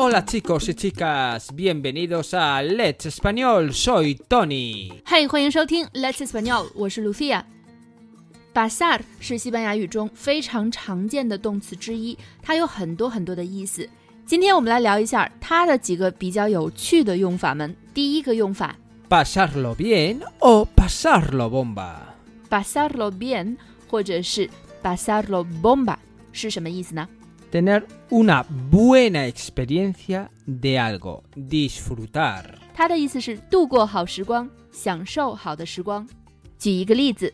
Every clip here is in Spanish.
Hola chicos y chicas, bienvenidos a Let's Español, soy Tony。嗨，欢迎收听 Let's Español，我是 Lucia。Pasar 是西班牙语中非常常见的动词之一，它有很多很多的意思。今天我们来聊一下它的几个比较有趣的用法们。第一个用法 Pasarlo bien o pasarlo bomba。 ，pasarlo bien，或者是 pasarlo bomba，是什么意思呢？ Tener una buena experiencia de algo, disfrutar. 它的意思是度过好时光，享受好的时光。举一个例子，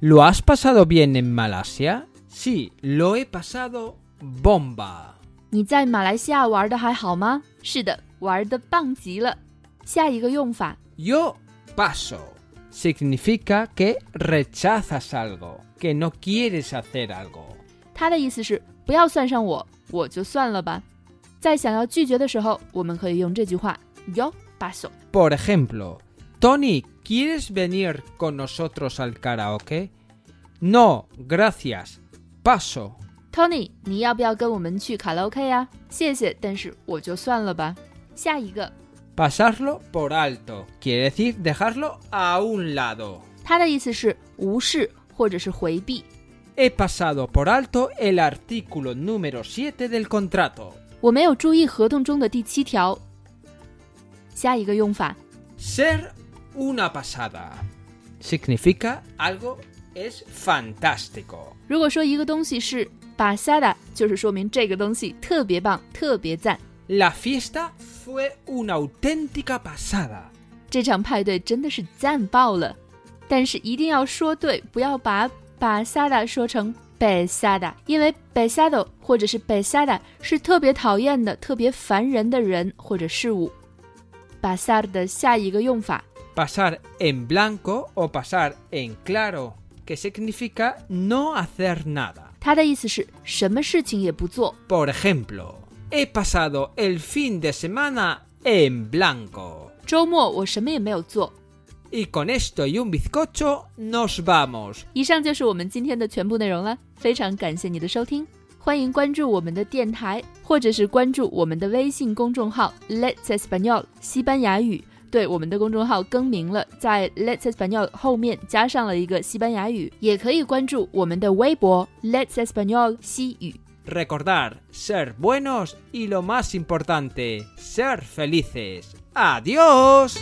¿Lo has pasado bien en Malasia? Sí, lo he pasado bomba. 你在马来西亚玩的还好吗？是的，玩的棒极了。下一个用法 Yo paso. Significa que rechazas algo, que no quieres hacer algo. 它的意思是不要算上我，我就算了吧。在想要拒绝的时候，我们可以用这句话 yo paso。Por ejemplo, Tony, ¿quieres venir con nosotros al karaoke? No, gracias. Paso. Tony，你要不要跟我们去卡拉 OK 呀、谢谢，但是我就算了吧。下一个，Pasarlo por alto quiere decir dejarlo a un lado. 他的意思是无视或者是回避。He pasado por alto el artículo número 7 del contrato. 我没有注意合同中的第七条。下一个用法 Ser una pasada. Significa algo es fantástico. 如果说一个东西是 pasada，就是说明这个东西特别棒、特别赞。 La fiesta fue una auténtica pasada. 这场派对真的是赞爆了，但是一定要说对，不要把 pasada 说成 Besada，因为 Besado 或者是 Besada 是特别讨厌的、特别烦人的人或者事物。pasar 的下一个用法 Pasar en blanco o pasar en claro, que significa no hacer nada. 它的意思是什么事情也不做。Por ejemplo, he pasado el fin de semana en blanco. 周末我什么也没有做。Y con esto y un bizcocho nos vamos. 以上就是我们今天的全部内容了，非常感谢你的收听，欢迎关注我们的电台，或者是关注我们的微信公众号 Let's Español 西班牙语。对，我们的公众号更名了，在 Let's Español 后面加上了一个西班牙语，也可以关注我们的微博 Let's Español 西语。 Recordar, ser buenos y lo más importante, ser felices. ¡Adiós!